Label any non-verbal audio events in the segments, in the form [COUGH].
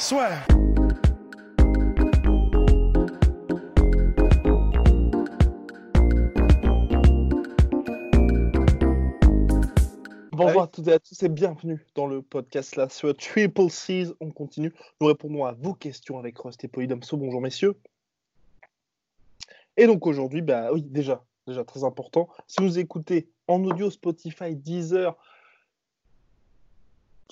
Soit. Bonjour à toutes et à tous et bienvenue dans le podcast là sur Triple C's. On continue. Nous répondons à vos questions avec Rust et Polydomso. Bonjour messieurs. Et donc aujourd'hui, bah oui, déjà, déjà très important. Si vous écoutez en audio Spotify, Deezer,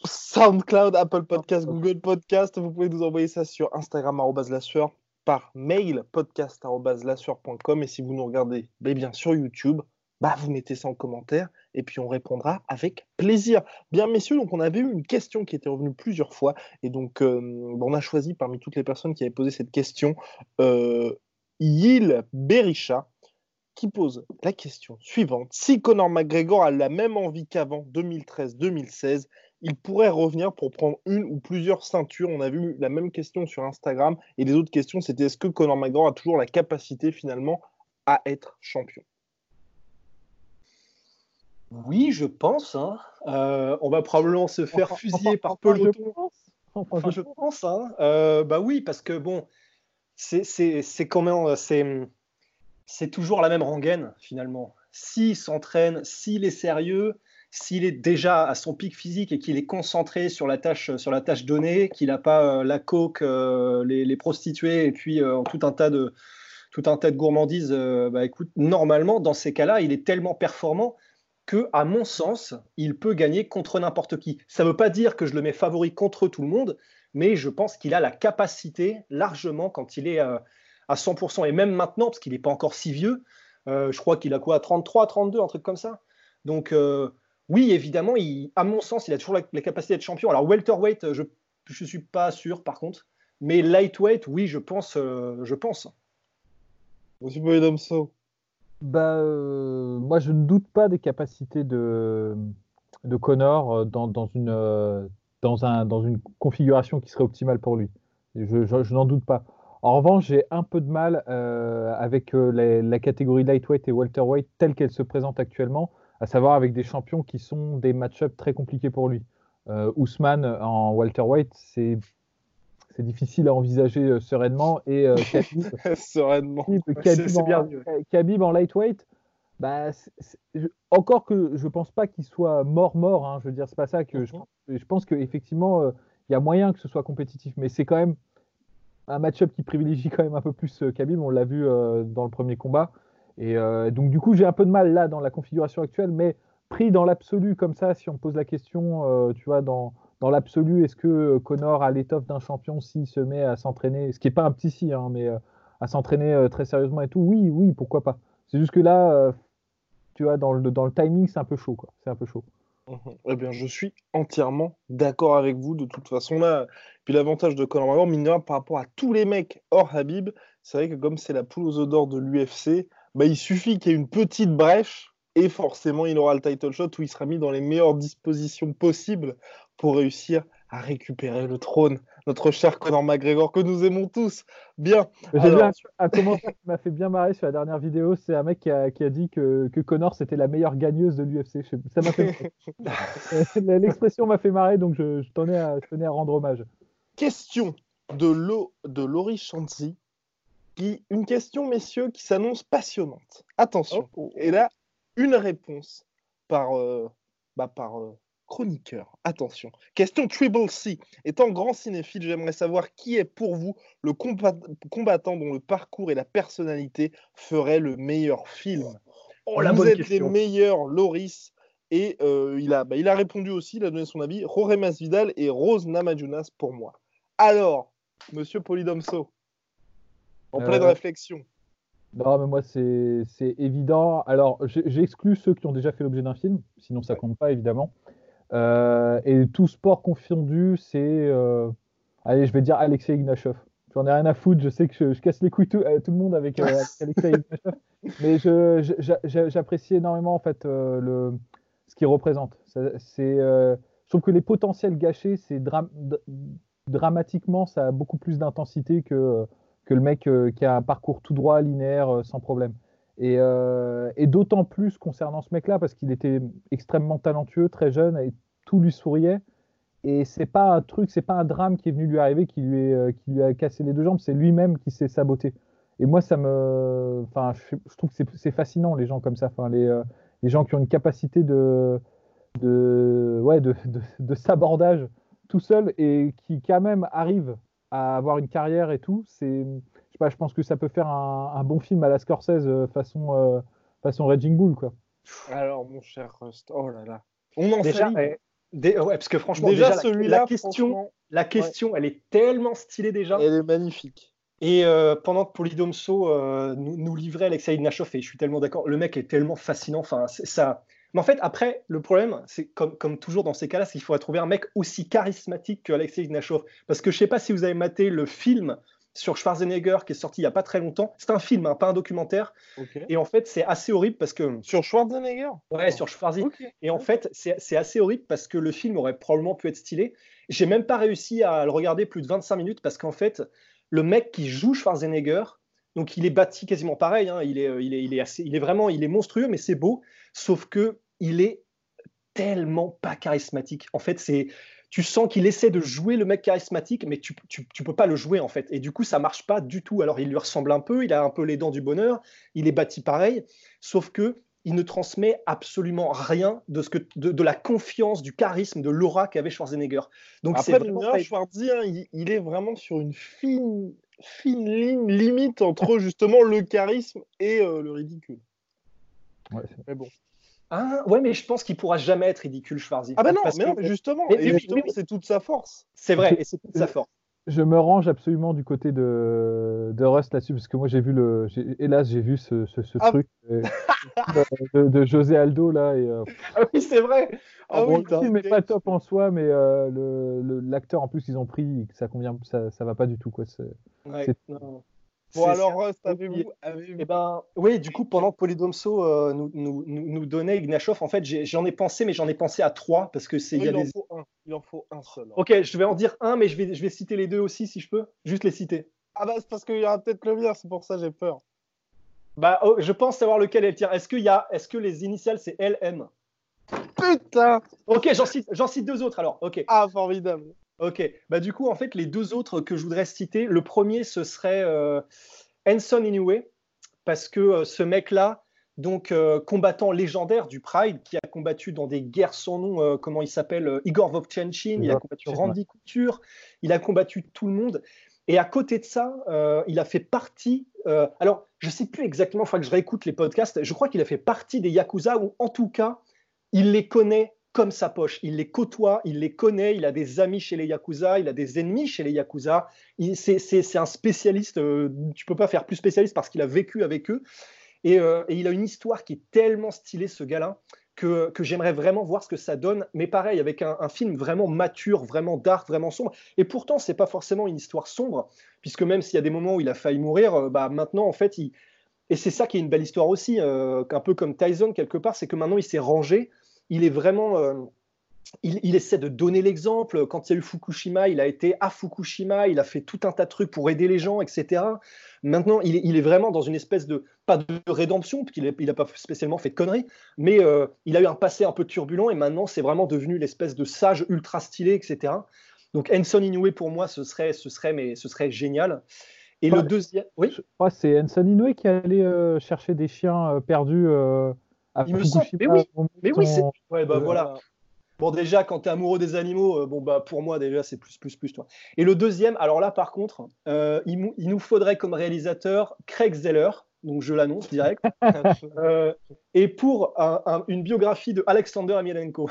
SoundCloud, Apple Podcast, Google Podcast, vous pouvez nous envoyer ça sur Instagram la sueur, par mail podcast@lasueur.com et si vous nous regardez bah, bien sur YouTube, bah vous mettez ça en commentaire et puis on répondra avec plaisir. Bien messieurs, donc on avait eu une question qui était revenue plusieurs fois et donc euh, on a choisi parmi toutes les personnes qui avaient posé cette question euh, Yil Berisha qui pose la question suivante. Si Conor McGregor a la même envie qu'avant 2013-2016, il pourrait revenir pour prendre une ou plusieurs ceintures. On a vu la même question sur Instagram et les autres questions, c'était est-ce que Conor McGregor a toujours la capacité finalement à être champion? Oui, je pense. hein. Euh, on va probablement se faire Enfin, fusiller par enfin, je peloton. pense. Enfin, Enfin, je je pense. Hein. Euh, bah oui, parce que bon, c'est c'est- c'est quand même, c'est c'est toujours la même rengaine finalement. S'il s'entraîne, s'il est sérieux, s'il est déjà à son pic physique et qu'il est concentré sur la tâche, sur la tâche donnée, qu'il n'a pas euh, la coke, euh, les, prostituées et puis euh, tout un tas de tout un tas de gourmandises. bah écoute, normalement, dans ces cas-là, il est tellement performant que, à mon sens, il peut gagner contre n'importe qui. Ça ne veut pas dire que je le mets favori contre tout le monde, mais je pense qu'il a la capacité largement quand il est à 100%, et même maintenant, parce qu'il n'est pas encore si vieux, je crois qu'il a quoi, 33, 32, un truc comme ça. Donc oui, évidemment, il, à mon sens, il a toujours la, la capacité d'être champion. Alors welterweight, je ne suis pas sûr par contre, mais lightweight, oui, je pense. euh, je pense. Monsieur. Bah, euh, moi, je ne doute pas des capacités de, de Connor euh, dans, dans une, euh, dans, un, dans une configuration qui serait optimale pour lui. Je, je- je n'en doute pas. En revanche, j'ai un peu de mal euh, avec euh, les- la catégorie lightweight et welterweight telle qu'elle se présente actuellement, à savoir avec des champions qui sont des match-ups très compliqués pour lui. Euh, Ousmane en welterweight, c'est c'est difficile à envisager euh, sereinement et euh, [LAUGHS] Khabib, Sereinement. Khabib, c'est- Khabib c'est en, bien vu, Khabib en lightweight, bah, c'est- c'est- je- encore que je pense pas qu'il soit mort-mort, hein, je veux dire, c'est pas ça que je, Mhm. je pense qu'effectivement, euh, il y a moyen que ce soit compétitif, mais c'est quand même un match-up qui privilégie quand même un peu plus euh, Khabib, on l'a vu euh, dans le premier combat. Et euh, donc, du coup, j'ai un peu de mal là dans la configuration actuelle, mais pris dans l'absolu comme ça, si on pose la question, euh, tu vois, dans, dans l'absolu, est-ce que euh, Connor a l'étoffe d'un champion s'il se met à s'entraîner, ce qui n'est pas un petit si, hein, mais à s'entraîner très sérieusement et tout, oui, oui, pourquoi pas. C'est juste que là, tu vois, dans le, dans le timing, c'est un peu chaud, quoi. C'est un peu chaud. Eh bien, je suis entièrement d'accord avec vous. De toute façon, puis l'avantage de Conor McGregor, mine de rien, par rapport à tous les mecs hors Habib, c'est vrai que comme c'est la poule aux d'or de l'UFC, bah, il suffit qu'il y ait une petite brèche et forcément, il aura le title shot où il sera mis dans les meilleures dispositions possibles pour réussir à récupérer le trône. Notre cher Conor McGregor que nous aimons tous. Bien. J'ai Alors- vu un, commentaire qui m'a fait bien marrer sur la dernière vidéo. C'est un mec qui a, qui a dit que, que Connor c'était la meilleure gagneuse de l'UFC. Je sais- Ça m'a fait marrer. [LAUGHS] L'expression m'a fait marrer, donc je, je tenais à, je tenais à rendre hommage. Question de, Lo- de Laurie Chanzy. Qui, une question, messieurs, qui s'annonce passionnante. Attention. Et là, une réponse par, euh, bah, par euh, chroniqueur. Attention. Question Triple C. Étant grand cinéphile, j'aimerais savoir qui est pour vous le combat- combattant dont le parcours et la personnalité feraient le meilleur film? Oh la vous bonne êtes question. les meilleurs, Loris. Et euh, il, a, bah, il a répondu aussi, il a donné son avis. Jorge Masvidal et Rose Namajunas pour moi. Alors, monsieur Polydomso, en pleine Euh, réflexion. Non, mais moi, c'est évident. Alors, exclu ceux qui ont déjà fait l'objet d'un film, sinon ça compte pas, évidemment. et tout sport confondu, c'est. allez, je vais dire Alexei Ignashov. J'en ai rien à foutre, je sais que je, casse les couilles tout, tout, le monde avec, [LAUGHS] Alexei Ignashov. Mais j'apprécie énormément en fait le, ce qu'il représente. C'est, je trouve que les potentiels gâchés, c'est dramatiquement, ça a beaucoup plus d'intensité que, que le mec qui a un parcours tout droit, linéaire, sans problème. Euh, et, d'autant plus concernant ce mec-là, parce qu'il était extrêmement talentueux, très jeune, et tout lui souriait. Et c'est pas un truc, c'est pas un drame qui est venu lui arriver, qui lui, euh, qui lui a cassé les deux jambes, c'est lui-même qui s'est saboté. Et moi, ça me, enfin, je, trouve que c'est fascinant les gens comme ça, enfin, les, euh, les gens qui ont une capacité de, de, ouais, de, de, sabordage tout seul et qui quand même arrivent à avoir une carrière et tout. C'est, je pense que ça peut faire un, bon film à la Scorsese euh, façon, euh, façon Raging Bull. Quoi. Alors, mon cher Rust, oh là là. On en déjà, ouais, parce que franchement, déjà, celui-là, la, question, la question elle est tellement stylée déjà. Elle est magnifique. Et euh, pendant que Polydomso nous, nous, livrait Alexei Ignashov, et je suis tellement d'accord, le mec est tellement fascinant. Enfin, ça. Mais en fait, après, le problème, c'est comme, comme toujours dans ces cas-là, c'est qu'il faudrait trouver un mec aussi charismatique que Alexei Ignashov. Parce que je sais pas si vous avez maté le film sur Schwarzenegger qui est sorti il n'y a pas très longtemps. C'est un film, hein, pas un documentaire. Et en fait, c'est assez horrible parce que. Sur Schwarzenegger? Ouais, sur Schwarzenegger. Et en fait, c'est assez horrible parce que le film aurait probablement pu être stylé. J'ai même pas réussi à le regarder plus de 25 minutes parce qu'en fait, le mec qui joue Schwarzenegger, donc il est bâti quasiment pareil. Hein, il, est, il, est, il, est assez, il est vraiment il est monstrueux, mais c'est beau. Sauf que il est tellement pas charismatique. En fait, c'est tu sens qu'il essaie de jouer le mec charismatique, mais tu, tu, peux pas le jouer en fait. Et du coup, ça marche pas du tout. Alors, il lui ressemble un peu, il a un peu les dents du bonheur, il est bâti pareil, sauf que il ne transmet absolument rien de, ce que, de, la confiance, du charisme, de l'aura qu'avait Schwarzenegger. Donc Après, vraiment Schwarzenegger, il, est vraiment sur une fine, fine ligne limite entre justement le charisme et euh, le ridicule. Ouais, mais bon. Ah, ouais, mais je pense qu'il pourra jamais être ridicule, Schwarzy. Ah, bah non, mais, justement, c'est toute sa force. C'est vrai, et c'est toute sa force. Je me range absolument du côté de, de Rust là-dessus, parce que moi j'ai vu le. Hélas, j'ai vu ce, ce, ce ah. truc euh, [LAUGHS] de, José Aldo là. Et, euh, ah oui, c'est vrai! Ah, oui, le film n'est pas top en soi, mais euh, l'acteur en plus qu'ils ont pris, ça convient, ça, ça va pas du tout. Quoi. Ouais, Bon, alors, Rust, avez-vous. Eh ben, oui, du coup, pendant que Polydomso euh, nous, nous, nous, donnait Ignashov, en fait, j'en ai, pensé, mais j'en ai pensé à trois parce que c'est. il, en faut un. il en faut un seul. Ok, je vais en dire un, mais je vais, je vais citer les deux aussi si je peux. Juste les citer. Ah, bah, c'est parce qu'il y aura peut-être le mien, c'est pour ça j'ai peur. Bah, oh, je pense savoir lequel est le tien. Est-ce, a... Est-ce que les initiales, c'est LM Putain Ok, j'en cite, cite deux autres alors. Ok. Ah, formidable. Ok, bah du coup, en fait, les deux autres que je voudrais citer, le premier, ce serait euh, Hanson Inoue, parce que euh, ce mec-là, donc euh, combattant légendaire du Pride, qui a combattu dans des guerres sans nom, comment il s'appelle, Igor Vovchanchin, il a combattu Randy Couture, il a combattu tout le monde. Et à côté de ça, il a fait partie. alors, je ne sais plus exactement, il faudra que je réécoute les podcasts. Je crois qu'il a fait partie des Yakuza, ou en tout cas, il les connaît comme sa poche. Il les côtoie, il les connaît, il a des amis chez les Yakuza, il a des ennemis chez les Yakuza. C'est un spécialiste, euh, tu peux pas faire plus spécialiste parce qu'il a vécu avec eux. Euh, et, il a une histoire qui est tellement stylée, ce gars-là, que, j'aimerais vraiment voir ce que ça donne. Mais pareil, avec un, film vraiment mature, vraiment dark, vraiment sombre. Et pourtant, c'est pas forcément une histoire sombre, puisque même s'il y a des moments où il a failli mourir, euh, bah, maintenant, en fait, il... Et c'est ça qui est une belle histoire aussi, un peu comme Tyson quelque part, c'est que maintenant il s'est rangé, il est vraiment. Euh, il, essaie de donner l'exemple. Quand il y a eu Fukushima, il a été à Fukushima, il a fait tout un tas de trucs pour aider les gens, etc. Maintenant, il est, vraiment dans une espèce de, pas de rédemption, parce qu'il n'a pas spécialement fait de conneries, mais euh, il a eu un passé un peu turbulent et maintenant, c'est vraiment devenu l'espèce de sage ultra stylé, etc. Donc, Enson Inoue, pour moi, ce serait, ce serait, mais ce serait génial. Et le deuxième. Oui? C'est Enson Inoue qui allait euh, chercher des chiens perdus il me semble. Mais oui, mais oui c'est. Ouais, bah voilà. Bon, déjà, quand tu es amoureux des animaux, euh, bon, bah, pour moi, déjà, c'est plus, plus, plus, toi. Et le deuxième, alors là, par contre, euh, il, il, nous faudrait comme réalisateur Craig Zeller, donc je l'annonce direct, [LAUGHS] euh, et pour une biographie de Alexander Emelianenko.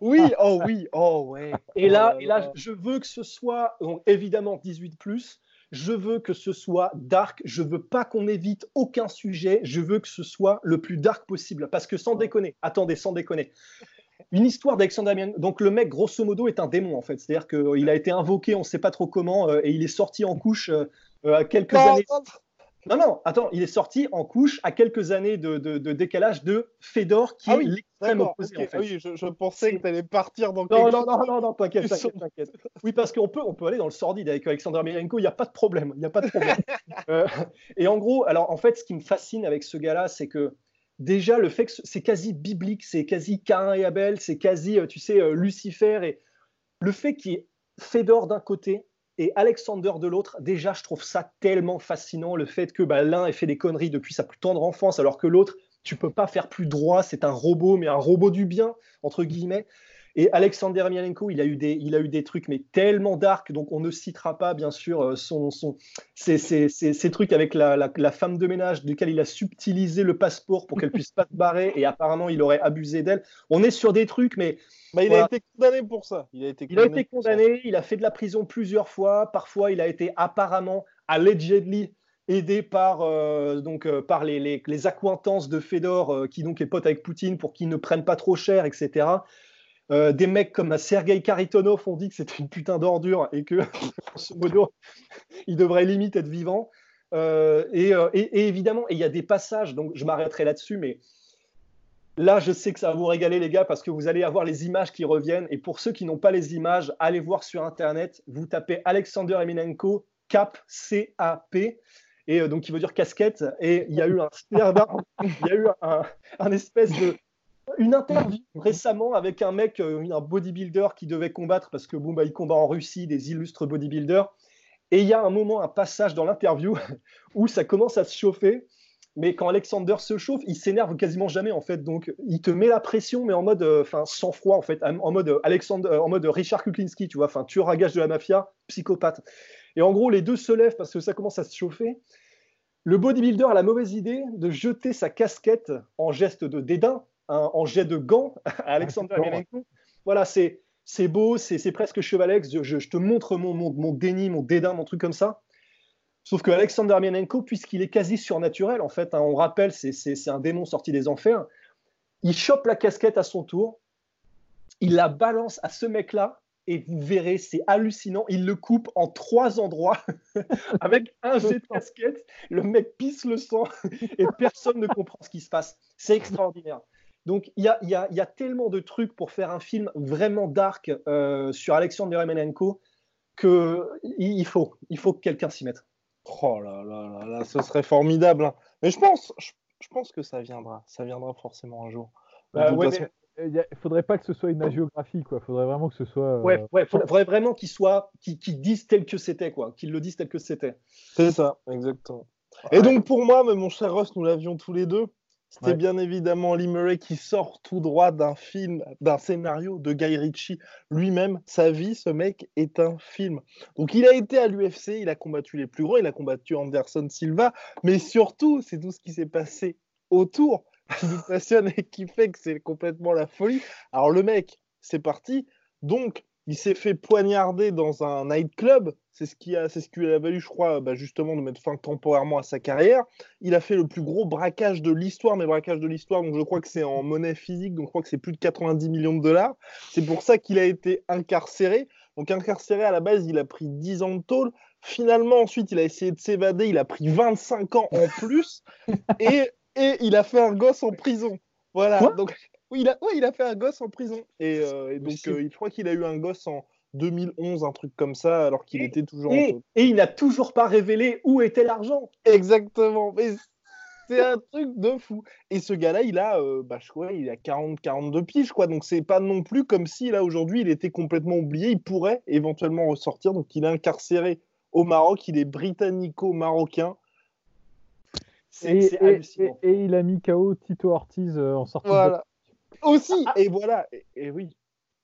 oui, oh oui, oh ouais. Et là, oh et là, je veux que ce soit, donc, évidemment, 18 plus, je veux que ce soit dark, je veux pas qu'on évite aucun sujet, je veux que ce soit le plus dark possible. Parce que sans déconner, attendez, sans déconner, une histoire d'Alexander Donc le mec, grosso modo, est un démon en fait. C'est-à-dire qu'il a été invoqué, on ne sait pas trop comment, euh, et il est sorti en couche euh, à quelques années. Non, non, attends, il est sorti en couche à quelques années de, décalage de Fedor, qui ah est l'extrême opposé. En fait. Oui, je, pensais que tu allais partir dans non, non, non, non, non, t'inquiète, t'inquiète, Oui, parce qu'on peut, on peut aller dans le sordide avec Alexander Milenko, il n'y a pas de problème. Il n'y a pas de problème. [LAUGHS] et en gros, alors en fait, ce qui me fascine avec ce gars-là, c'est que déjà le fait que c'est quasi biblique, c'est quasi Cain et Abel, c'est quasi, euh, tu sais, euh, Lucifer, et le fait qu'il y ait Fedor d'un côté et Alexander de l'autre, déjà je trouve ça tellement fascinant, le fait que bah, l'un ait fait des conneries depuis sa plus tendre enfance, alors que l'autre, tu peux pas faire plus droit, c'est un robot, mais un robot du bien, entre guillemets. Et Alexander Emelianenko, il a eu des, il a eu des trucs mais tellement dark, donc on ne citera pas bien sûr euh, son, son, ces, trucs avec la, la, femme de ménage duquel il a subtilisé le passeport pour qu'elle puisse pas se barrer et apparemment il aurait abusé d'elle. On est sur des trucs, mais bah, il a été condamné pour ça. Il a été condamné, il a, été condamné il a fait de la prison plusieurs fois. Parfois, il a été apparemment, allegedly, aidé par, euh, donc, euh, par les, les, les, accointances de Fedor, qui donc est pote avec Poutine pour qu'il ne prenne pas trop cher, etc. Euh, des mecs comme Sergei Karitonov ont dit que c'était une putain d'ordure et que, [LAUGHS] modo, il devrait limite être vivant. Euh, euh, et, évidemment, il y a des passages, donc je m'arrêterai là-dessus, mais là, je sais que ça va vous régaler, les gars, parce que vous allez avoir les images qui reviennent. Et pour ceux qui n'ont pas les images, allez voir sur Internet, vous tapez Alexander Eminenko, cap, C-A-P. Et donc, qui veut dire casquette. Et il y a eu un, [LAUGHS] il y a eu un espèce de, une interview récemment avec un mec, euh, un bodybuilder qui devait combattre parce que bon, bah, combat en Russie, des illustres bodybuilders. Et il y a un moment, un passage dans l'interview [LAUGHS] où ça commence à se chauffer. Mais quand Alexander se chauffe, il s'énerve quasiment jamais en fait. Donc il te met la pression, mais en mode, euh, enfin sans froid en fait, en mode euh, Alexander, en mode Richard Kuklinski, tu vois, enfin tueur à gage de la mafia, psychopathe. Et en gros, les deux se lèvent parce que ça commence à se chauffer. Le bodybuilder a la mauvaise idée de jeter sa casquette en geste de dédain en jet de gants [LAUGHS] à Alexander Voilà, c'est c'est beau, c'est presque chevalex. Je, je, te montre mon, mon, déni, mon dédain, mon truc comme ça. Sauf que Alexander Mianenko, puisqu'il est quasi surnaturel, en fait, hein, on rappelle, c'est un démon sorti des enfers, il chope la casquette à son tour, il la balance à ce mec-là, et vous verrez, c'est hallucinant. Il le coupe en trois endroits [LAUGHS] avec un jet de casquette. Le mec pisse le sang [LAUGHS] et personne ne comprend ce qui se passe. C'est extraordinaire. Donc il y a, tellement de trucs pour faire un film vraiment dark euh, sur Alexandre Remenenko que il faut, il faut que quelqu'un s'y mette. Oh là là là ce serait formidable. Hein. Mais je pense, je, pense que ça viendra, ça viendra forcément un jour. Bah, il ne faudrait pas que ce soit une agiographie, quoi. Faudrait vraiment que ce soit. Ouais, euh, ouais, faudrait, vraiment qu'ils soit, qu'ils disent tel que c'était, quoi. Qu'ils le disent tel que c'était. C'est ça, exactement. Et donc pour moi, mon cher Ross, nous l'avions tous les deux. C'était bien évidemment Lee Murray qui sort tout droit d'un film, d'un scénario de Guy Ritchie lui-même. Sa vie, ce mec est un film. Donc il a été à l'UFC, il a combattu les plus gros, il a combattu Anderson Silva, mais surtout, c'est tout ce qui s'est passé autour qui nous passionne et qui fait que c'est complètement la folie. Alors le mec, c'est parti. Donc il s'est fait poignarder dans un nightclub. C'est ce qui a, c'est ce qui lui a valu, je crois, bah, justement de mettre fin temporairement à sa carrière. Il a fait le plus gros braquage de l'histoire, mais braquage de l'histoire, donc je crois que c'est en monnaie physique, donc je crois que c'est plus de 90 millions de dollars. C'est pour ça qu'il a été incarcéré. Donc incarcéré à la base, il a pris 10 ans de tôle. Finalement, ensuite, il a essayé de s'évader. Il a pris 25 ans en plus. [LAUGHS] et, et il a fait un gosse en prison. Voilà. donc il a, il a fait un gosse en prison. Et, euh, donc, euh, il croit qu'il a eu un gosse en 2011, un truc comme ça, alors qu'il était toujours et, Et il n'a toujours pas révélé où était l'argent. Exactement. Mais c'est un truc de fou. Et ce gars-là, il a, euh, bah, je crois, il a 40, 42 piges, quoi. Donc, c'est pas non plus comme si, là, aujourd'hui, il était complètement oublié. Il pourrait éventuellement ressortir. Donc, il est incarcéré au Maroc. Il est britannico-marocain. Et, et, et, il a mis KO Tito Ortiz en sortie voilà aussi. Ah. Et voilà. Et, oui.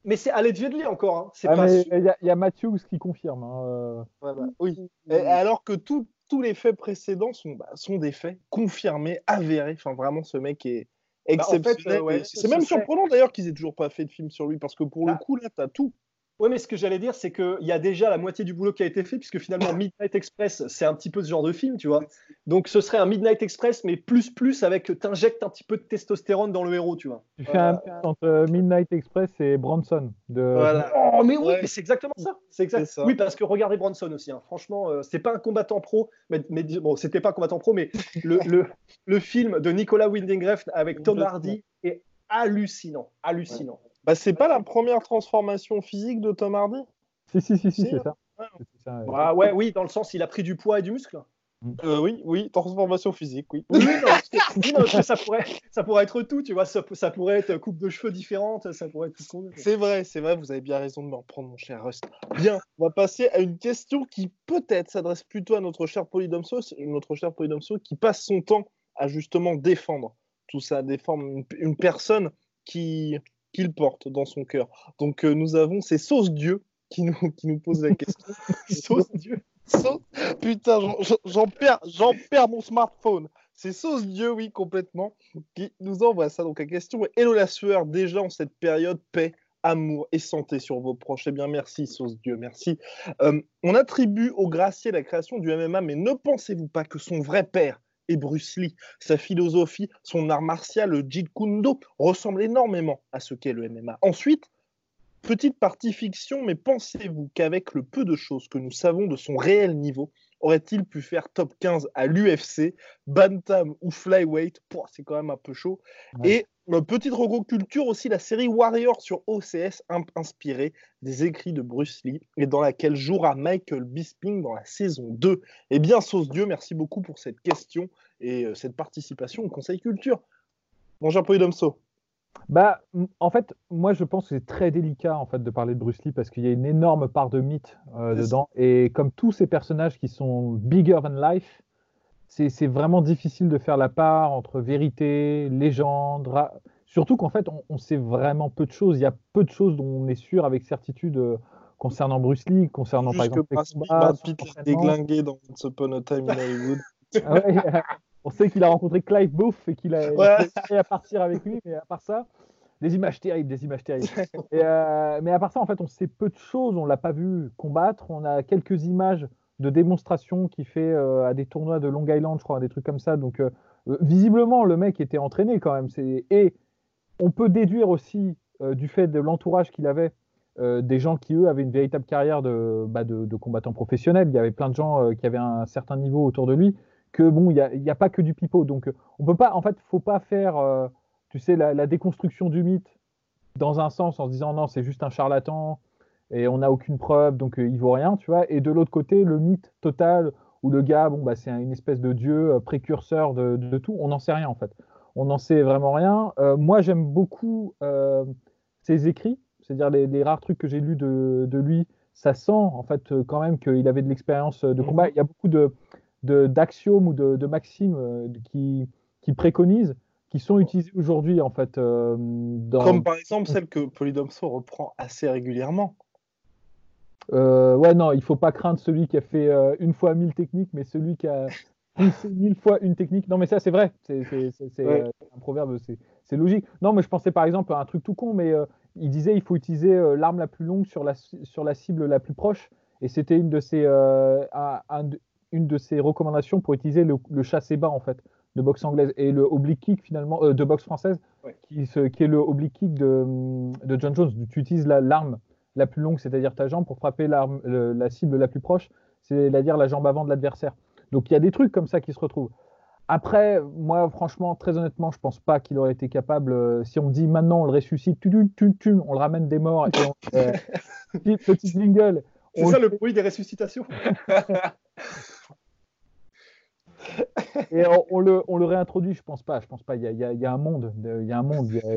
Mais c'est allegedly encore. Hein. Ah, il y, a Matthews qui confirme. Hein, euh. Oui. alors que tous les faits précédents sont, bah, sont des faits confirmés, avérés. Enfin, vraiment, ce mec est bah, exceptionnel. Euh, c'est même surprenant d'ailleurs qu'ils aient toujours pas fait de film sur lui parce que pour le coup, là, tu as tout. Oui, mais ce que j'allais dire, c'est qu'il y a déjà la moitié du boulot qui a été fait, puisque finalement, Midnight Express, c'est un petit peu ce genre de film, tu vois. Donc, ce serait un Midnight Express, mais plus, plus, avec t'injectes un petit peu de testostérone dans le héros, tu vois. Tu fais un mix entre euh, Midnight Express et Bronson. De... Voilà. Oh, mais oui, Ouais. mais c'est exactement ça. C'est exact. Ça. Oui, parce que regardez Bronson aussi. hein. Franchement, euh, c'est pas un combattant pro, mais, mais bon, c'était pas un combattant pro, mais le, le, le film de Nicolas Winding Refn avec Tom Hardy est hallucinant, hallucinant. Bah, c'est pas la première transformation physique de Tom Hardy Si, si, si, si, Si, c'est ça. ouais. Ça, ouais. Ah ouais, oui, dans le sens, il a pris du poids et du muscle. Euh, Oui, oui, transformation physique, oui. Non, parce que, oui, non, parce que ça, pourrait, ça pourrait être tout, tu vois. Ça, ça pourrait être coupe de cheveux différente, ça pourrait être tout ce qu'on veut. quoi. C'est vrai, c'est vrai, vous avez bien raison de me reprendre, mon cher Rust. Bien, on va passer à une question qui peut-être s'adresse plutôt à notre cher Polydomso, notre cher Polydomso qui passe son temps à justement défendre tout ça, défendre une, une personne qui qu'il porte dans son cœur. Donc euh, nous avons ces sauces Dieu qui nous, qui nous pose la question. [LAUGHS] Sauce Dieu. Sauce- Putain, perds, j'en perds mon smartphone. C'est Sauce Dieu, oui, complètement, qui nous envoie ça. Donc la question est Hello la sueur, déjà en cette période, paix, amour et santé sur vos proches. Eh bien, merci, Sauce Dieu, merci. Euh, on attribue au gracier la création du MMA, mais ne pensez-vous pas que son vrai père est Bruce Lee Sa philosophie, son art martial, le Jeet Kune Do, ressemble énormément à ce qu'est le MMA. Ensuite, Petite partie fiction, mais pensez-vous qu'avec le peu de choses que nous savons de son réel niveau, aurait-il pu faire top 15 à l'UFC, Bantam ou Flyweight? C'est quand même un peu chaud. Ouais. Et petite rego culture aussi, la série Warrior sur OCS, in- inspirée des écrits de Bruce Lee, et dans laquelle jouera Michael Bisping dans la saison 2. Eh bien, Sauce Dieu, merci beaucoup pour cette question et euh, cette participation au Conseil Culture. Bonjour, Polydomso. Bah, en fait, moi, je pense que c'est très délicat en fait de parler de Bruce Lee parce qu'il y a une énorme part de mythe euh, ça. dedans. Et comme tous ces personnages qui sont bigger than life, c'est vraiment difficile de faire la part entre vérité, légende. Surtout qu'en fait, on, on sait vraiment peu de choses. Il y a peu de choses dont on est sûr avec certitude euh, concernant Bruce Lee, concernant par Juste que exemple Pitt, combats, Brad Pitt l'a déglingué dans Once Upon a Time in Hollywood. [LAUGHS] Ah ouais, on sait qu'il a rencontré Clive Booth et qu'il a Ouais. essayé à partir avec lui, mais à part ça, des images terribles, des images terribles. [LAUGHS] Et, euh, mais à part ça, en fait, on sait peu de choses. On l'a pas vu combattre. On a quelques images de démonstration qu'il fait euh, à des tournois de Long Island, je crois, des trucs comme ça. Donc, euh, euh, visiblement, le mec était entraîné quand même. Et on peut déduire aussi du fait de l'entourage qu'il avait. des gens qui, eux, avaient une véritable carrière de, bah, de, combattants professionnels. Il y avait plein de gens qui avaient un certain niveau autour de lui que bon, il n'y a, pas que du pipeau. Donc, on peut pas, en fait, faut pas faire, tu sais, la, la déconstruction du mythe dans un sens en se disant non, c'est juste un charlatan et on n'a aucune preuve, donc euh, il vaut rien, tu vois. Et de l'autre côté, le mythe total où le gars, bon, bah, c'est une espèce de dieu euh, précurseur de, de tout, on n'en sait rien en fait. On n'en sait vraiment rien. Euh, moi, j'aime beaucoup euh, ses écrits, c'est-à-dire les, les rares trucs que j'ai lus de, de lui. Ça sent en fait quand même qu'il avait de l'expérience de combat. Il y a beaucoup de d'axiomes ou de, de maximes qui, qui préconisent, qui sont utilisés aujourd'hui en fait. euh, dans, Comme par exemple celle que Polydomso reprend assez régulièrement. Euh, ouais, non, il faut pas craindre celui qui a fait euh, une fois mille techniques, mais celui qui a [LAUGHS] mille fois une technique. Non, mais ça, c'est vrai. C'est Ouais. euh, un proverbe, c'est logique. Non, mais je pensais par exemple à un truc tout con, mais euh, il disait il faut utiliser l'arme la plus longue sur la, sur la cible la plus proche. Et c'était une de ses, un- une de ses recommandations pour utiliser le, le chassé bas, en fait, de boxe anglaise. Et le oblique kick, finalement, de boxe française, Ouais. qui, se- qui est le oblique kick de, de John Jones. Tu utilises la- l'arme la plus longue, c'est-à-dire ta jambe, pour frapper l'arme- le- la cible la plus proche, c'est-à-dire la jambe avant de l'adversaire. Donc il y a des trucs comme ça qui se retrouvent. Après, moi, franchement, très honnêtement, je pense pas qu'il aurait été capable. euh, si on me dit maintenant on le ressuscite, tu, tu, tu, tu, on le ramène des morts et on, euh, [LAUGHS] petit, petit jingle. C'est on ça le bruit des ressuscitations. [LAUGHS] Et on, on le, on le réintroduit, je pense pas. Je pense pas. Il y a, il y a- il y a un monde. Il y a un monde. il y a-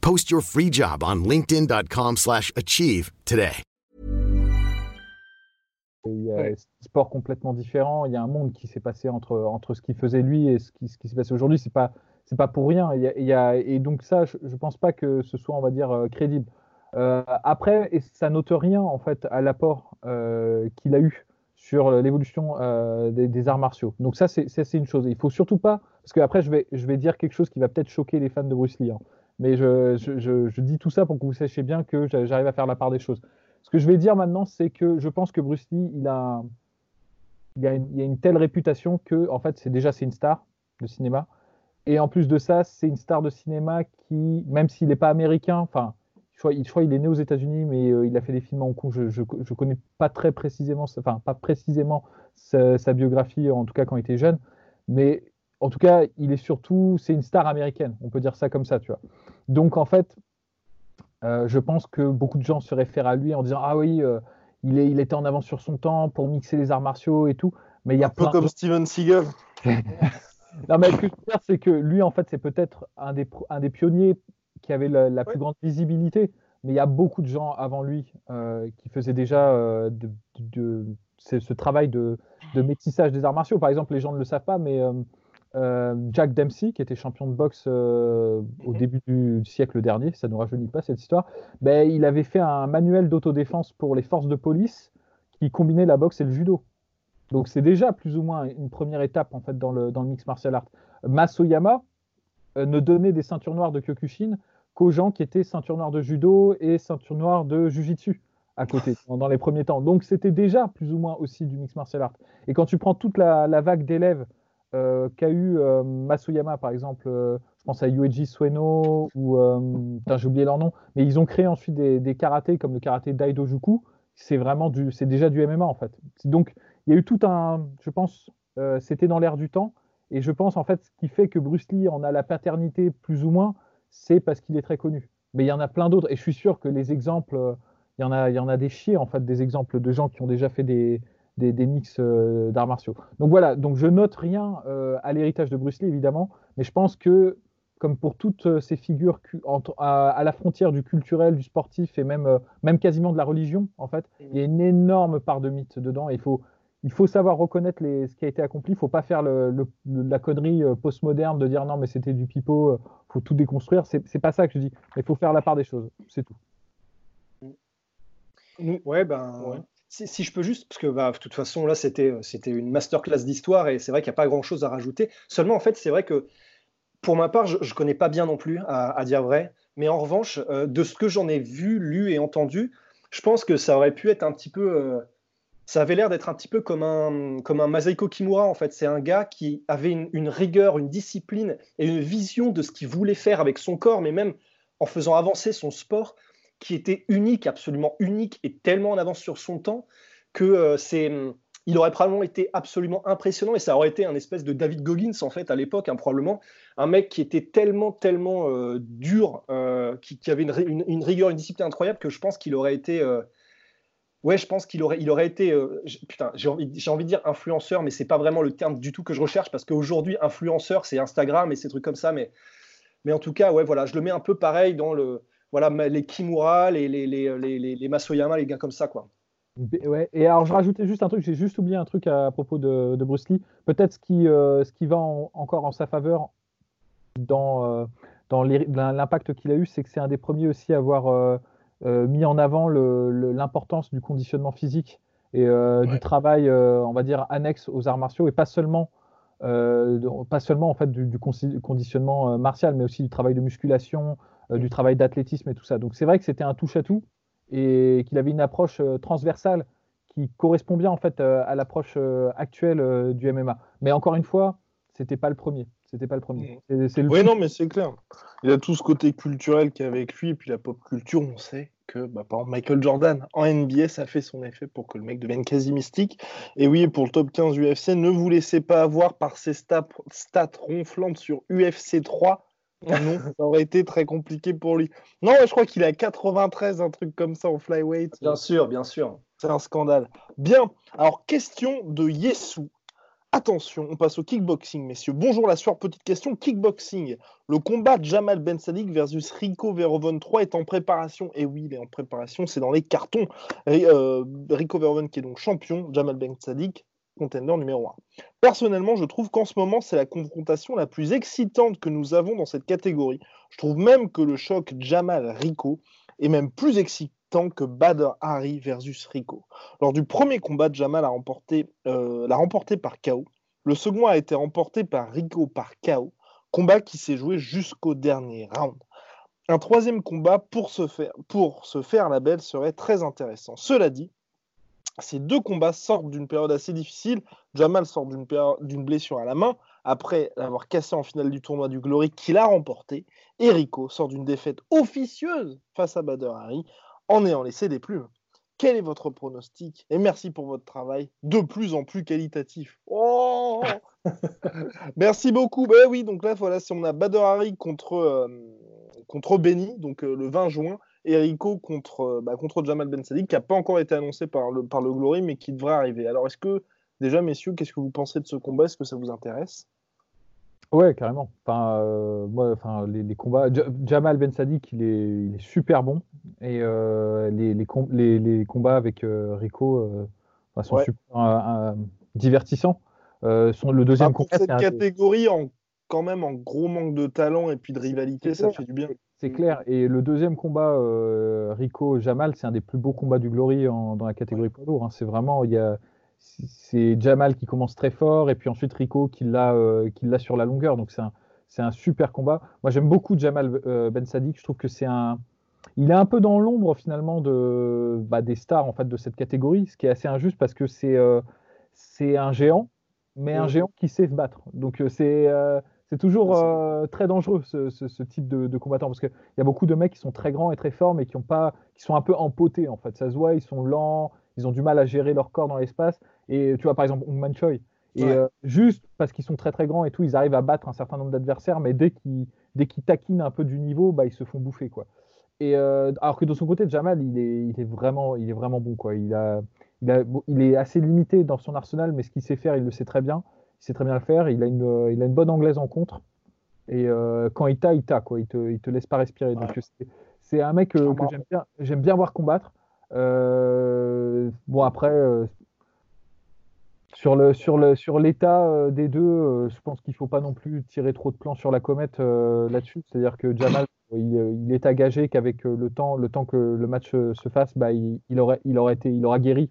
Post your free job on linkedin.com/achieve slash achieve today. il y a un sport complètement différent. Il y a un monde qui s'est passé entre, entre ce qu'il faisait lui et ce qui, ce qui s'est passé aujourd'hui. C'est pas pas pour rien. Et donc ça, je, ne pense pas que ce soit, on va dire, crédible. après, et ça note rien en fait à l'apport qu'il a eu sur l'évolution des, arts martiaux. Donc ça, c'est une chose. Il faut surtout pas, parce qu'après, je vais, je vais dire quelque chose qui va peut-être choquer les fans de Bruce Lee. Hein. Mais je, je, dis tout ça pour que vous sachiez bien que j'arrive à faire la part des choses. Ce que je vais dire maintenant, c'est que je pense que Bruce Lee, il a, il a, une, a une telle réputation que, en fait, c'est déjà c'est une star de cinéma. Et en plus de ça, c'est une star de cinéma qui, même s'il n'est pas américain, enfin, je crois, je il est né aux États-Unis, mais euh, il a fait des films en Hong Kong. Je ne connais pas très précisément, enfin, pas précisément sa, sa, biographie, en tout cas quand il était jeune. Mais en tout cas, il est surtout, c'est une star américaine, on peut dire ça comme ça, tu vois. Donc en fait, euh, je pense que beaucoup de gens se réfèrent à lui en disant ah oui, euh, il, est, il était en avance sur son temps pour mixer les arts martiaux et tout. Mais il y a un peu comme Steven Seagal. [LAUGHS] non mais ce que je veux dire, c'est que lui en fait, c'est peut-être un des, un des pionniers qui avait la, plus grande visibilité. Mais il y a beaucoup de gens avant lui euh, qui faisaient déjà de, ce, travail de, de, métissage des arts martiaux. Par exemple, les gens ne le savent pas, mais euh, Jack Dempsey, qui était champion de boxe euh, au mhm. début du, siècle dernier, ça ne rajeunit pas cette histoire, ben, il avait fait un manuel d'autodéfense pour les forces de police qui combinait la boxe et le judo. Donc c'est déjà plus ou moins une première étape en fait dans le, dans le mix martial art. Masoyama euh, ne donnait des ceintures noires de Kyokushin qu'aux gens qui étaient ceinture noire de judo et ceinture noire de jujitsu à côté [LAUGHS] dans les premiers temps. Donc c'était déjà plus ou moins aussi du mix martial art. Et quand tu prends toute la, la vague d'élèves qu'a eu euh, Masuyama, par exemple, euh, je pense à Yueji Sueno, ou j'ai oublié leur nom, mais ils ont créé ensuite des, des karatés comme le karaté Daidojuku. C'est vraiment du, c'est déjà du MMA en fait. Donc il y a eu tout un, je pense, c'était dans l'air du temps, et je pense en fait ce qui fait que Bruce Lee en a la paternité plus ou moins, c'est parce qu'il est très connu. Mais il y en a plein d'autres, et je suis sûr que les exemples, il y en a, il y en a des chiers en fait, des exemples de gens qui ont déjà fait des, des, mix euh, d'arts martiaux. Donc voilà, donc je note rien euh, à l'héritage de Bruce Lee, évidemment, mais je pense que, comme pour toutes euh, ces figures à, la frontière du culturel, du sportif et même, même quasiment de la religion, en fait, il y a une énorme part de mythe dedans. il faut, il faut savoir reconnaître les, ce qui a été accompli. Il ne faut pas faire le, la connerie postmoderne de dire non, mais c'était du pipeau, il faut tout déconstruire. C'est, c'est pas ça que je dis. Mais il faut faire la part des choses. C'est tout. Ouais, ben, si, je peux juste, parce que bah, de toute façon, là, c'était, euh, c'était une masterclass d'histoire et c'est vrai qu'il n'y a pas grand-chose à rajouter. Seulement, en fait, c'est vrai que pour ma part, je ne connais pas bien non plus, à, dire vrai. Mais en revanche, euh, de ce que j'en ai vu, lu et entendu, je pense que ça aurait pu être un petit peu. Euh, ça avait l'air d'être un petit peu comme un, comme un Masaiko Kimura, en fait. C'est un gars qui avait une, une, rigueur, une discipline et une vision de ce qu'il voulait faire avec son corps, mais même en faisant avancer son sport qui était unique, absolument unique et tellement en avance sur son temps que euh, c'est il aurait probablement été absolument impressionnant et ça aurait été un espèce de David Goggins en fait à l'époque hein, probablement. Un mec qui était tellement tellement euh, dur euh, qui, avait une, rigueur une discipline incroyable que je pense qu'il aurait été ouais je pense qu'il aurait il aurait été putain j'ai envie, j'ai envie de dire influenceur mais c'est pas vraiment le terme du tout que je recherche parce qu'aujourd'hui influenceur c'est Instagram et ces trucs comme ça mais mais en tout cas ouais voilà je le mets un peu pareil dans le voilà, les Kimura, les, les, les, les, les Masoyama, les gars comme ça, quoi. Ouais, et alors je rajoutais juste un truc, j'ai juste oublié un truc à, propos de, de, Bruce Lee. Peut-être ce qui, euh, ce qui va encore en sa faveur dans, euh, dans l'impact qu'il a eu, c'est que c'est un des premiers aussi à avoir euh, mis en avant l'importance du conditionnement physique et du travail, on va dire, annexe aux arts martiaux et pas seulement, pas seulement en fait du, du conditionnement martial, mais aussi du travail de musculation, euh, du travail d'athlétisme et tout ça. Donc c'est vrai que c'était un touche-à-tout et qu'il avait une approche euh, transversale qui correspond bien en fait euh, à l'approche actuelle du MMA. Mais encore une fois, c'était pas le premier. C'était pas le premier. Mm. oui, non, mais c'est clair. Il a tout ce côté culturel qui est avec lui, et puis la pop culture, on sait que, bah, par exemple, Michael Jordan en NBA, ça fait son effet pour que le mec devienne quasi mystique. Et oui, pour le top 15 UFC, ne vous laissez pas avoir par ses stats, stats ronflantes sur UFC 3 non, ça aurait été très compliqué pour lui. Non, je crois qu'il a 93, un truc comme ça en flyweight. Bien sûr, bien sûr. C'est un scandale. Bien. Alors, question de Yesu. Attention, on passe au kickboxing, messieurs. Bonjour la soeur, petite question. Kickboxing. Le combat Jamal Ben Sadik versus Rico Verhoeven 3 est en préparation. Et oui, il est en préparation, c'est dans les cartons. Euh, Rico Verhoeven qui est donc champion, Jamal Ben Sadik, contender numéro 1. Personnellement, je trouve qu'en ce moment, c'est la confrontation la plus excitante que nous avons dans cette catégorie. Je trouve même que le choc Jamal-Rico est même plus excitant que Bader Hari versus Rico. Lors du premier combat, Jamal remporté, euh, l'a remporté par KO. Le second a été remporté par Rico par KO. Combat qui s'est joué jusqu'au dernier round. Un troisième combat pour se faire, pour se faire la belle serait très intéressant. Cela dit, ces deux combats sortent d'une période assez difficile. Jamal sort d'une blessure à la main après l'avoir cassé en finale du tournoi du Glory qu'il a remporté. Et Rico sort d'une défaite officieuse face à Bader Hari en ayant laissé des plumes. Quel est votre pronostic? Et merci pour votre travail de plus en plus qualitatif. Oh [LAUGHS] merci beaucoup. Ben oui, donc là, voilà, si on a Bader Hari contre, euh, contre Benny, donc euh, le 20 juin, et Rico contre, euh, bah, contre Jamal Ben Sadiq, qui n'a pas encore été annoncé par le, par le Glory, mais qui devrait arriver. Alors, est-ce que, déjà, messieurs, qu'est-ce que vous pensez de ce combat? Est-ce que ça vous intéresse? Ouais, carrément. Enfin, euh, moi, enfin, les, combats. Jamal Ben Sadik, il est, il est super bon. Et euh, les, les, les, combats avec euh, Rico sont super divertissants. sont le deuxième combat. Cette catégorie, en, quand même, en gros manque de talent et puis de rivalité, ça fait du bien. C'est clair. Et le deuxième combat, Rico-Jamal, c'est un des plus beaux combats du Glory dans la catégorie poids lourd. Hein. C'est vraiment. Il y a c'est Jamal qui commence très fort et puis ensuite Rico qui l'a euh, sur la longueur. Donc c'est un, un, super combat. Moi j'aime beaucoup Jamal euh, Ben Sadik. Je trouve que c'est un, il est un peu dans l'ombre finalement de, bah, des stars en fait de cette catégorie, ce qui est assez injuste parce que c'est euh, c'est un géant, mais un géant qui sait se battre. Donc c'est c'est toujours très dangereux ce, ce, type de, de, combattant parce qu'il y a beaucoup de mecs qui sont très grands et très forts mais qui ont pas, qui sont un peu empotés en fait. Ça se voit, ils sont lents, ils ont du mal à gérer leur corps dans l'espace. Et tu vois, par exemple, Ung Choi. Et euh, juste parce qu'ils sont très très grands et tout, ils arrivent à battre un certain nombre d'adversaires, mais dès qu'ils taquinent un peu du niveau, bah, ils se font bouffer. Quoi. Et, euh, alors que de son côté, Jamal, il est, il est, vraiment, il est vraiment bon. Quoi. Il, a, il, a, il est assez limité dans son arsenal, mais ce qu'il sait faire, il le sait très bien. Il sait très bien le faire. Il a une, il a une bonne anglaise en contre. Et euh, quand il t'a, il t'a. Quoi. Il ne te, il te laisse pas respirer. Donc c'est un mec que j'aime bien, j'aime bien voir combattre. Euh, bon, après, euh, sur le sur le sur l'état euh, des deux, je pense qu'il faut pas non plus tirer trop de plans sur la comète là-dessus. C'est-à-dire que Jamal, il, est engagé qu'avec le temps le temps que le match se fasse, bah, il, aurait il aurait été il aura guéri.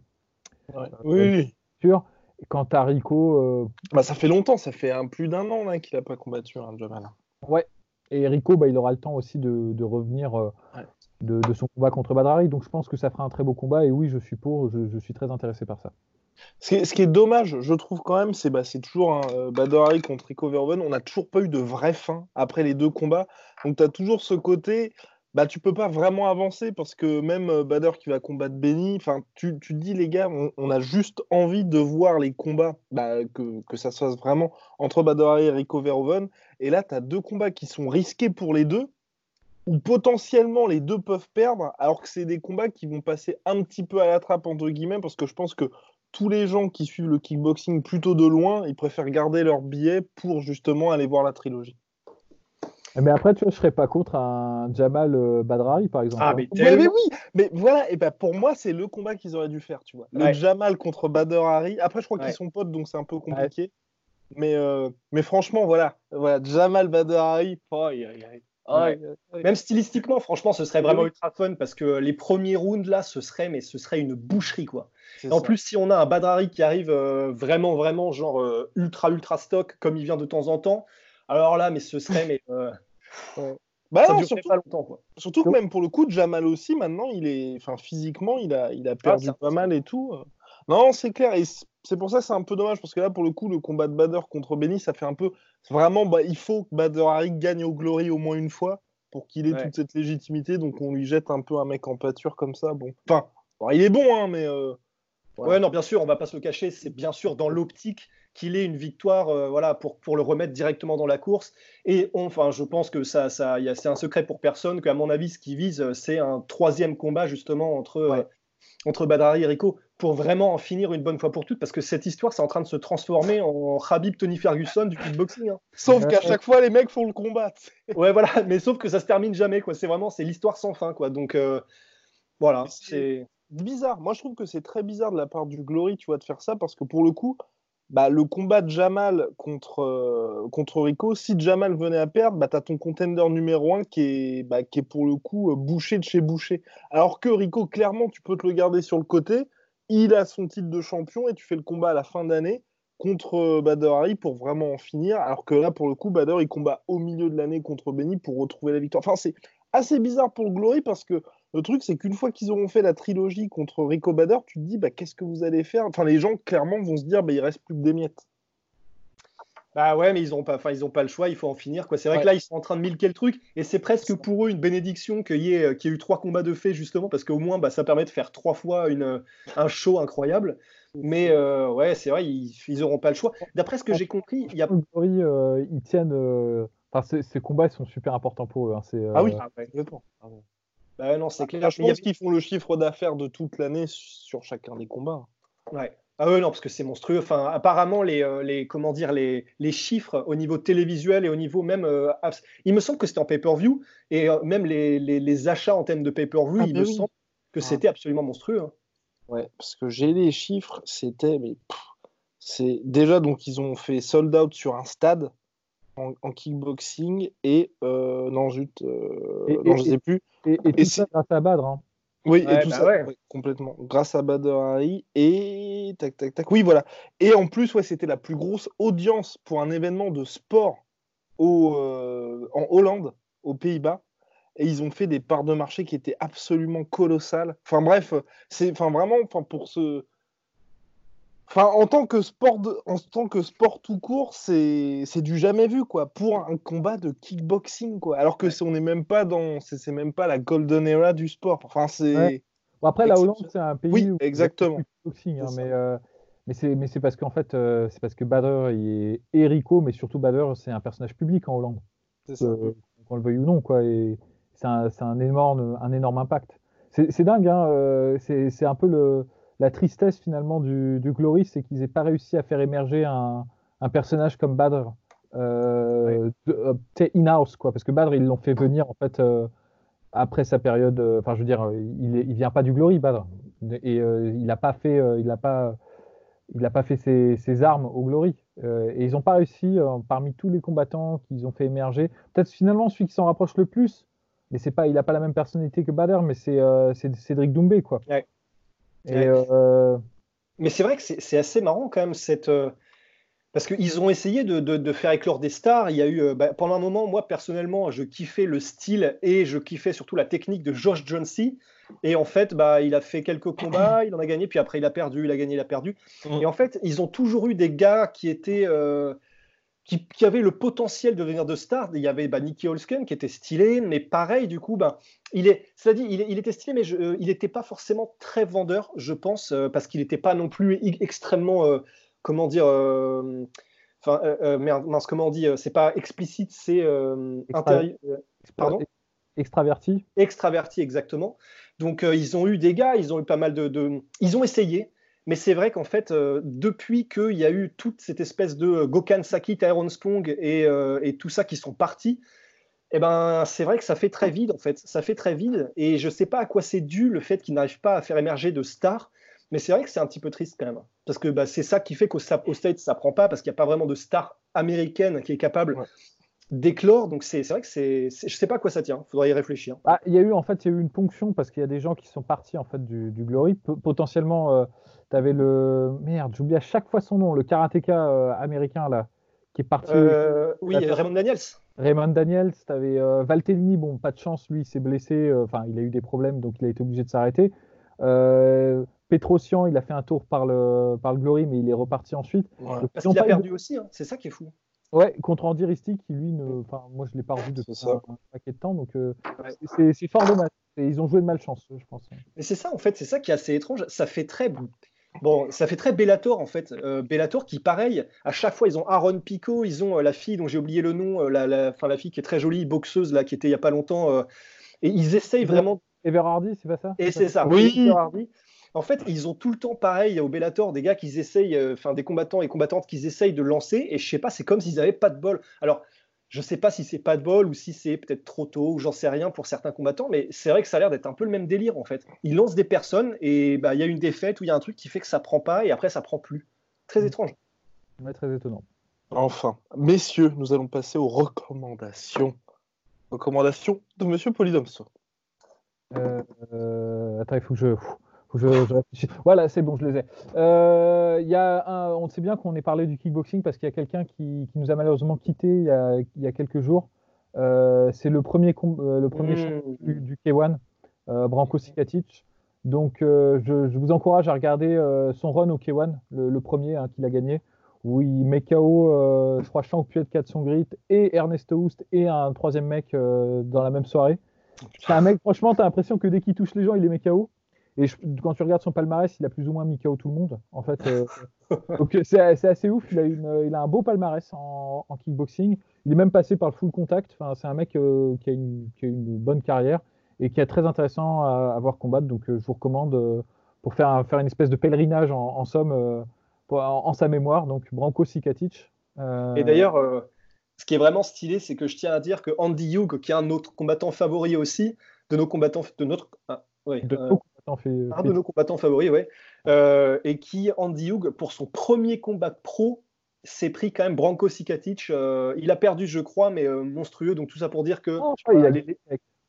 oui. Sûr. Quant à Rico, bah, ça fait longtemps, ça fait un, plus d'un an qu'il n'a pas combattu, hein, Jamal. Ouais. Et Rico, bah, il aura le temps aussi de, de revenir de, son combat contre Badrari. Donc je pense que ça fera un très beau combat. Et oui, je suis pour, je, suis très intéressé par ça. Ce qui, est, dommage, je trouve quand même, c'est bah, toujours un euh, contre Rico Verhoeven. On n'a toujours pas eu de vraie fin après les deux combats. Donc tu as toujours ce côté, bah, tu peux pas vraiment avancer parce que même euh, Bader qui va combattre Benny, tu, tu dis les gars, on, a juste envie de voir les combats, bah, que, que, ça se fasse vraiment entre Bader et Rico Verhoeven. Et là, tu as deux combats qui sont risqués pour les deux où potentiellement les deux peuvent perdre, alors que c'est des combats qui vont passer un petit peu à la trappe, entre guillemets, parce que je pense que tous les gens qui suivent le kickboxing plutôt de loin, ils préfèrent garder leur billet pour justement aller voir la trilogie. Mais après, tu vois, je serais pas contre un Jamal euh, Badrari, par exemple. Ah, mais, oui, mais voilà, et ben pour moi, c'est le combat qu'ils auraient dû faire, tu vois. Le Jamal contre Badr Hari. Après, je crois qu'ils sont potes, donc c'est un peu compliqué. Mais, euh, mais franchement, voilà, voilà Jamal Badr Hari, même stylistiquement, franchement, ce serait vraiment ultra fun parce que les premiers rounds là, ce serait, mais ce serait une boucherie quoi. En plus, si on a un Badrari qui arrive euh, vraiment, vraiment genre euh, ultra, ultra stock comme il vient de temps en temps, alors là, mais ce serait, mais euh, [LAUGHS] bah ça surtout, pas longtemps quoi. Surtout que même pour le coup, Jamal aussi maintenant, il est, enfin physiquement, il a, il a ah, perdu pas mal et tout. Non, c'est clair. Et c'est pour ça que c'est un peu dommage parce que là, pour le coup, le combat de Bader contre Benny, ça fait un peu. Vraiment, bah, il faut que Bader Hari gagne au Glory au moins une fois pour qu'il ait toute cette légitimité. Donc on lui jette un peu un mec en pâture comme ça. Bon, enfin, il est bon, hein, mais. Euh, ouais, non, bien sûr, on va pas se le cacher. C'est bien sûr dans l'optique qu'il ait une victoire, euh, voilà, pour, pour le remettre directement dans la course. Et enfin, je pense que ça, ça, c'est un secret pour personne. Qu'à mon avis, ce qu'il vise, c'est un troisième combat justement entre entre Badrari et Rico pour vraiment en finir une bonne fois pour toutes, parce que cette histoire, c'est en train de se transformer en Khabib Tony Ferguson du kickboxing. Hein. Sauf qu'à chaque fois, les mecs font le combat. [LAUGHS] ouais, voilà, mais sauf que ça se termine jamais, quoi. C'est vraiment, c'est l'histoire sans fin, quoi. Donc, euh, voilà, c'est bizarre. Moi, je trouve que c'est très bizarre de la part du Glory, tu vois, de faire ça, parce que pour le coup, bah, le combat de Jamal contre, euh, contre Rico, si Jamal venait à perdre, bah, tu as ton contender numéro 1 qui est, bah, qui est pour le coup euh, bouché de chez bouché. Alors que Rico, clairement, tu peux te le garder sur le côté. Il a son titre de champion et tu fais le combat à la fin d'année contre euh, Bader pour vraiment en finir. Alors que là, pour le coup, Bader, il combat au milieu de l'année contre Benny pour retrouver la victoire. Enfin, c'est assez bizarre pour le Glory parce que le truc, c'est qu'une fois qu'ils auront fait la trilogie contre Rico Bader, tu te dis, bah, qu'est-ce que vous allez faire? Enfin, les gens, clairement, vont se dire, bah, il reste plus que des miettes. Bah ouais, mais ils n'ont pas, ils ont pas le choix, il faut en finir. Quoi. C'est vrai que là, ils sont en train de milquer le truc, et c'est presque pour eux une bénédiction qu'il y, ait, qu'il y ait eu trois combats de fait, justement, parce qu'au moins, bah, ça permet de faire trois fois une, un show incroyable. Mais euh, ouais, c'est vrai, ils n'auront pas le choix. D'après ce que j'ai compris, il y a. Euh, ils tiennent. Euh, enfin, ces, combats sont super importants pour eux. Hein. Ah oui, ah, bah non, c'est clair. Je pense qu'ils font le chiffre d'affaires de toute l'année sur chacun des combats. Ouais. Ah ouais, non, parce que c'est monstrueux. Enfin, apparemment, les, euh, les, comment dire, les, les, chiffres au niveau télévisuel et au niveau même. Euh, il me semble que c'était en pay-per-view et euh, même les, les, achats en thème de pay-per-view, ah il bah me semble que ah. c'était absolument monstrueux. Hein. Ouais, parce que j'ai les chiffres, c'était. mais C'est déjà, donc, ils ont fait sold out sur un stade en, kickboxing et. non, zut, non, je sais plus. Et, tout ça grâce à Badr. Hein. Oui, et tout bah ça, complètement. Grâce à Badr Ali et tac, tac, tac. Oui, voilà. Et en plus, ouais, c'était la plus grosse audience pour un événement de sport au, euh, en Hollande, aux Pays-Bas. Et ils ont fait des parts de marché qui étaient absolument colossales. Enfin bref, c'est enfin vraiment enfin pour ce Enfin, en tant que sport, en tant que sport tout court, c'est du jamais vu quoi. Pour un combat de kickboxing quoi. Alors que on n'est même pas dans, c'est même pas la golden era du sport. Enfin, c'est. après, la Hollande, c'est un pays oui, où exactement. kickboxing, hein, mais euh, mais c'est mais c'est parce qu'en fait, euh, c'est parce que Bader est Erico, mais surtout Bader, c'est un personnage public en Hollande. C'est euh, qu'on le veuille ou non quoi. Et c'est un, un énorme un énorme impact. C'est dingue, hein. c'est un peu le la tristesse finalement du, Glory, c'est qu'ils n'aient pas réussi à faire émerger un, personnage comme Badr euh, euh in-house, quoi. Parce que Badr, ils l'ont fait venir en fait euh, après sa période. Enfin, je veux dire, il, il vient pas du Glory, Badr, et il n'a pas fait, il n'a pas, il pas fait ses, armes au Glory. et ils n'ont pas réussi, parmi tous les combattants qu'ils ont fait émerger, peut-être finalement celui qui s'en rapproche le plus, mais c'est pas, il n'a pas la même personnalité que Badr, mais c'est Cédric Doumbé, quoi. Euh, Mais c'est vrai que c'est assez marrant quand même cette. Euh, parce qu'ils ont essayé de, faire éclore des stars. Il y a eu, euh, bah, pendant un moment, moi personnellement, je kiffais le style et je kiffais surtout la technique de Josh Jonesy. Et en fait, bah, il a fait quelques combats, il en a gagné, puis après il a perdu, il a gagné, il a perdu. Mm. Et en fait, ils ont toujours eu des gars qui étaient qui, avait le potentiel de devenir de star. Il y avait bah, Nicky Holsken qui était stylé, mais pareil, du coup, bah, il est, ça dit, il, était stylé, mais euh, il n'était pas forcément très vendeur, je pense, euh, parce qu'il n'était pas non plus extrêmement, euh, comment dire, enfin, merde, comment on dit, c'est pas explicite, c'est pardon? Extraverti. Extraverti, exactement. Donc, ils ont eu des gars, ils ont eu pas mal de... Ils ont essayé, mais c'est vrai qu'en fait, euh, depuis qu'il y a eu toute cette espèce de euh, Gokhan Saki, Tyrone Spong euh, et, tout ça qui sont partis, eh ben, c'est vrai que ça fait très vide, en fait. Ça fait très vide. Et je ne sais pas à quoi c'est dû le fait qu'ils n'arrivent pas à faire émerger de stars. Mais c'est vrai que c'est un petit peu triste quand même. Parce que bah, c'est ça qui fait qu'au States, ça prend pas, parce qu'il n'y a pas vraiment de star américaine qui est capable d'éclore. Donc c'est vrai que c'est, je sais pas à quoi ça tient. Il faudrait y réfléchir. Ah, il y a eu en fait, il y a eu une ponction parce qu'il y a des gens qui sont partis en fait du, Glory. potentiellement, tu avais le. Merde, j'oublie à chaque fois son nom, le karatéka euh, américain, là, qui est parti. Euh, oui, Raymond Daniels. Raymond Daniels, tu avais euh, Valtellini, bon, pas de chance, lui, il s'est blessé, enfin, il a eu des problèmes, donc il a été obligé de s'arrêter. Petrosian, il a fait un tour par le, par le Glory, mais il est reparti ensuite. Parce qu'il a perdu aussi, hein. c'est ça qui est fou. Ouais, contre Andy qui lui, ne... enfin, moi je l'ai pas revu depuis un, un, paquet de temps, donc c'est fort dommage. Ils ont joué de malchance, je pense. Mais c'est ça, en fait, c'est ça qui est assez étrange. Ça fait très Bon, ça fait très Bellator en fait. Euh, Bellator qui, pareil, à chaque fois, ils ont Aaron Pico, ils ont euh, la fille dont j'ai oublié le nom, euh, la, la, la, fille qui est très jolie, boxeuse, là, qui était il n'y a pas longtemps. et ils essayent vraiment. Everardi, c'est pas ça? Et c'est ça, oui. En fait, ils ont tout le temps pareil au Bellator, des gars qui essayent, euh, enfin des combattants et combattantes qui essayent de lancer, et je sais pas, c'est comme s'ils n'avaient pas de bol. Alors, je sais pas si c'est pas de bol ou si c'est peut-être trop tôt, ou j'en sais rien pour certains combattants, mais c'est vrai que ça a l'air d'être un peu le même délire en fait. Ils lancent des personnes et bah, il y a une défaite ou il y a un truc qui fait que ça prend pas et après ça prend plus. Très Mm. étrange. Ouais, très étonnant. Enfin, messieurs, nous allons passer aux recommandations. Recommandations de Monsieur Polydomso. Euh, euh, attends, il faut que je. Je, je. Voilà, c'est bon, je les ai. Euh, y a un- on sait bien qu'on ait parlé du kickboxing parce qu'il y a quelqu'un qui, qui nous a malheureusement quitté il y a, il y a quelques jours. Euh, c'est le premier, euh, le premier Mmh. du, du K1, euh, Branko Sikatic. Donc, je, je vous encourage à regarder son run au K1, le, le premier hein, qu'il a gagné, où il met KO, je crois, Shank Puet, Son Grit et Ernesto Houst et un troisième mec dans la même soirée. C'est un mec, franchement, tu as l'impression que dès qu'il touche les gens, il les met KO. Et je- quand tu regardes son palmarès, il a plus ou moins mis KO tout le monde. En fait, euh, [LAUGHS] donc euh, c'est assez ouf. Il a, une, il a un beau palmarès en, en kickboxing. Il est même passé par le full contact. Enfin, c'est un mec euh, qui, a une, qui a une bonne carrière et qui est très intéressant à, à voir combattre. Donc, euh, je vous recommande euh, pour faire, un- faire une espèce de pèlerinage en, en somme euh, pour- en, en sa mémoire. Donc, Branko Sikatic. Euh, Et d'ailleurs, euh, ce qui est vraiment stylé, c'est que je tiens à dire que Andy Hugh, qui est un de nos combattants favoris aussi, de nos combattants, de notre, ah, ouais, de euh, fait- un fait- de nos combattants favoris, ouais, euh, et qui Andy Hugh, pour son premier combat pro, s'est pris quand même Branko Sikatic. euh, il a perdu, je crois, mais euh, monstrueux. Donc tout ça pour dire que Non, je crois qu'il a, les- gagné,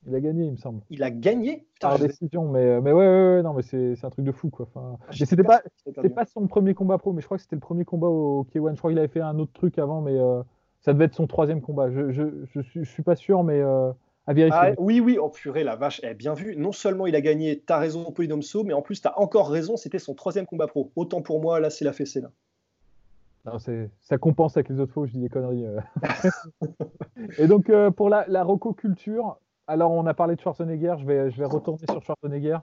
il a gagné, il me semble. il a gagné. Putain, Par je- décision, mais, mais ouais, ouais, ouais, non, mais c'est un truc de fou, quoi. Enfin, sais c'était pas, son premier combat pro, mais je crois que c'était le premier combat au K1. Je crois qu'il avait fait un autre truc avant, mais euh, ça devait être son troisième combat. Je, je, je, suis, je suis pas sûr, mais euh, à vérifier. Ah, oui, oui, oh purée, la vache, eh, bien vu. Non seulement il a gagné, t'as raison, Polydomso, mais en plus, t'as encore raison, c'était son troisième combat pro. Autant pour moi, là, c'est la fessée. Là. Non, c'est- ça compense avec les autres fois où je dis des conneries. euh. [LAUGHS] Et donc, euh, pour la, la alors on a parlé de Schwarzenegger, je vais, je vais retourner sur Schwarzenegger.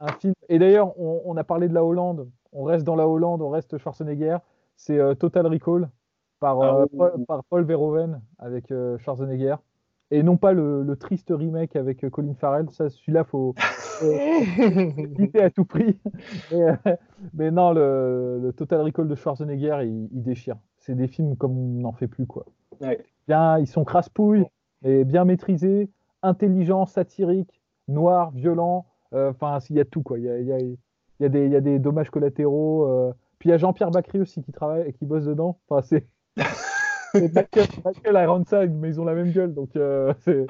Un film. Et d'ailleurs, on, on a parlé de la Hollande, on reste dans la Hollande, on reste Schwarzenegger. C'est euh, Total Recall par, Ah oui. Paul, par Paul Verhoeven avec Schwarzenegger. Et non pas le, le triste remake avec euh, Colin Farrell. Ça, celui-là, faut, [LAUGHS] faut éviter à tout prix. [LAUGHS] Mais, euh, mais non, le, le Total Recall de Schwarzenegger, il, il déchire. C'est des films comme on n'en fait plus, quoi. Ouais. Bien, ils sont crasse-pouilles, et bien maîtrisés, intelligents, satiriques, noirs, violents. euh, Enfin, il y a tout, quoi. Il y a, il y a- il y a des, il y a des dommages collatéraux. euh. Puis il y a Jean-Pierre Bacry aussi qui travaille et qui bosse dedans. Enfin, c'est. [LAUGHS] c'est Michael, Michael Ironside, mais ils ont la même gueule. Donc, euh, c'est-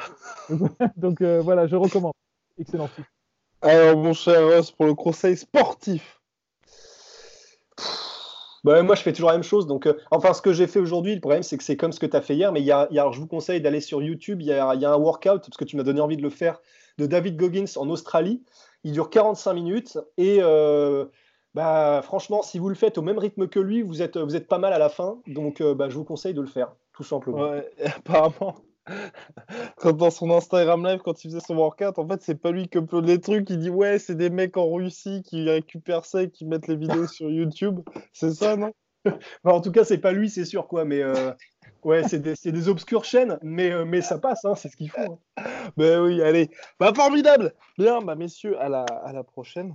[LAUGHS] donc euh, voilà, je recommande. Excellent film. Alors, mon cher Ross, pour le conseil sportif. Bah, moi, je fais toujours la même chose. Donc, euh, enfin, ce que j'ai fait aujourd'hui, le problème, c'est que c'est comme ce que tu as fait hier. Mais il y a, il y a- je vous conseille d'aller sur YouTube. Il y a, y a un workout, parce que tu m'as donné envie de le faire, de David Goggins en Australie. Il dure 45 minutes. Et euh, bah, franchement, si vous le faites au même rythme que lui, vous êtes, vous êtes pas mal à la fin. Donc, euh, bah, je vous conseille de le faire, tout simplement. Ouais, [LAUGHS] apparemment, quand dans son Instagram live, quand il faisait son workout, en fait, c'est pas lui qui upload les trucs. Il dit ouais, c'est des mecs en Russie qui récupèrent ça et qui mettent les vidéos sur YouTube. C'est ça, non? Enfin, [LAUGHS] en tout cas, c'est pas lui, c'est sûr, quoi. Mais euh, ouais, c'est des, des obscures chaînes. Mais, euh, mais ça passe, hein, c'est ce qu'il faut. hein. [LAUGHS] Ben oui, allez. Bah formidable. Bien, bah messieurs, à la, à la prochaine.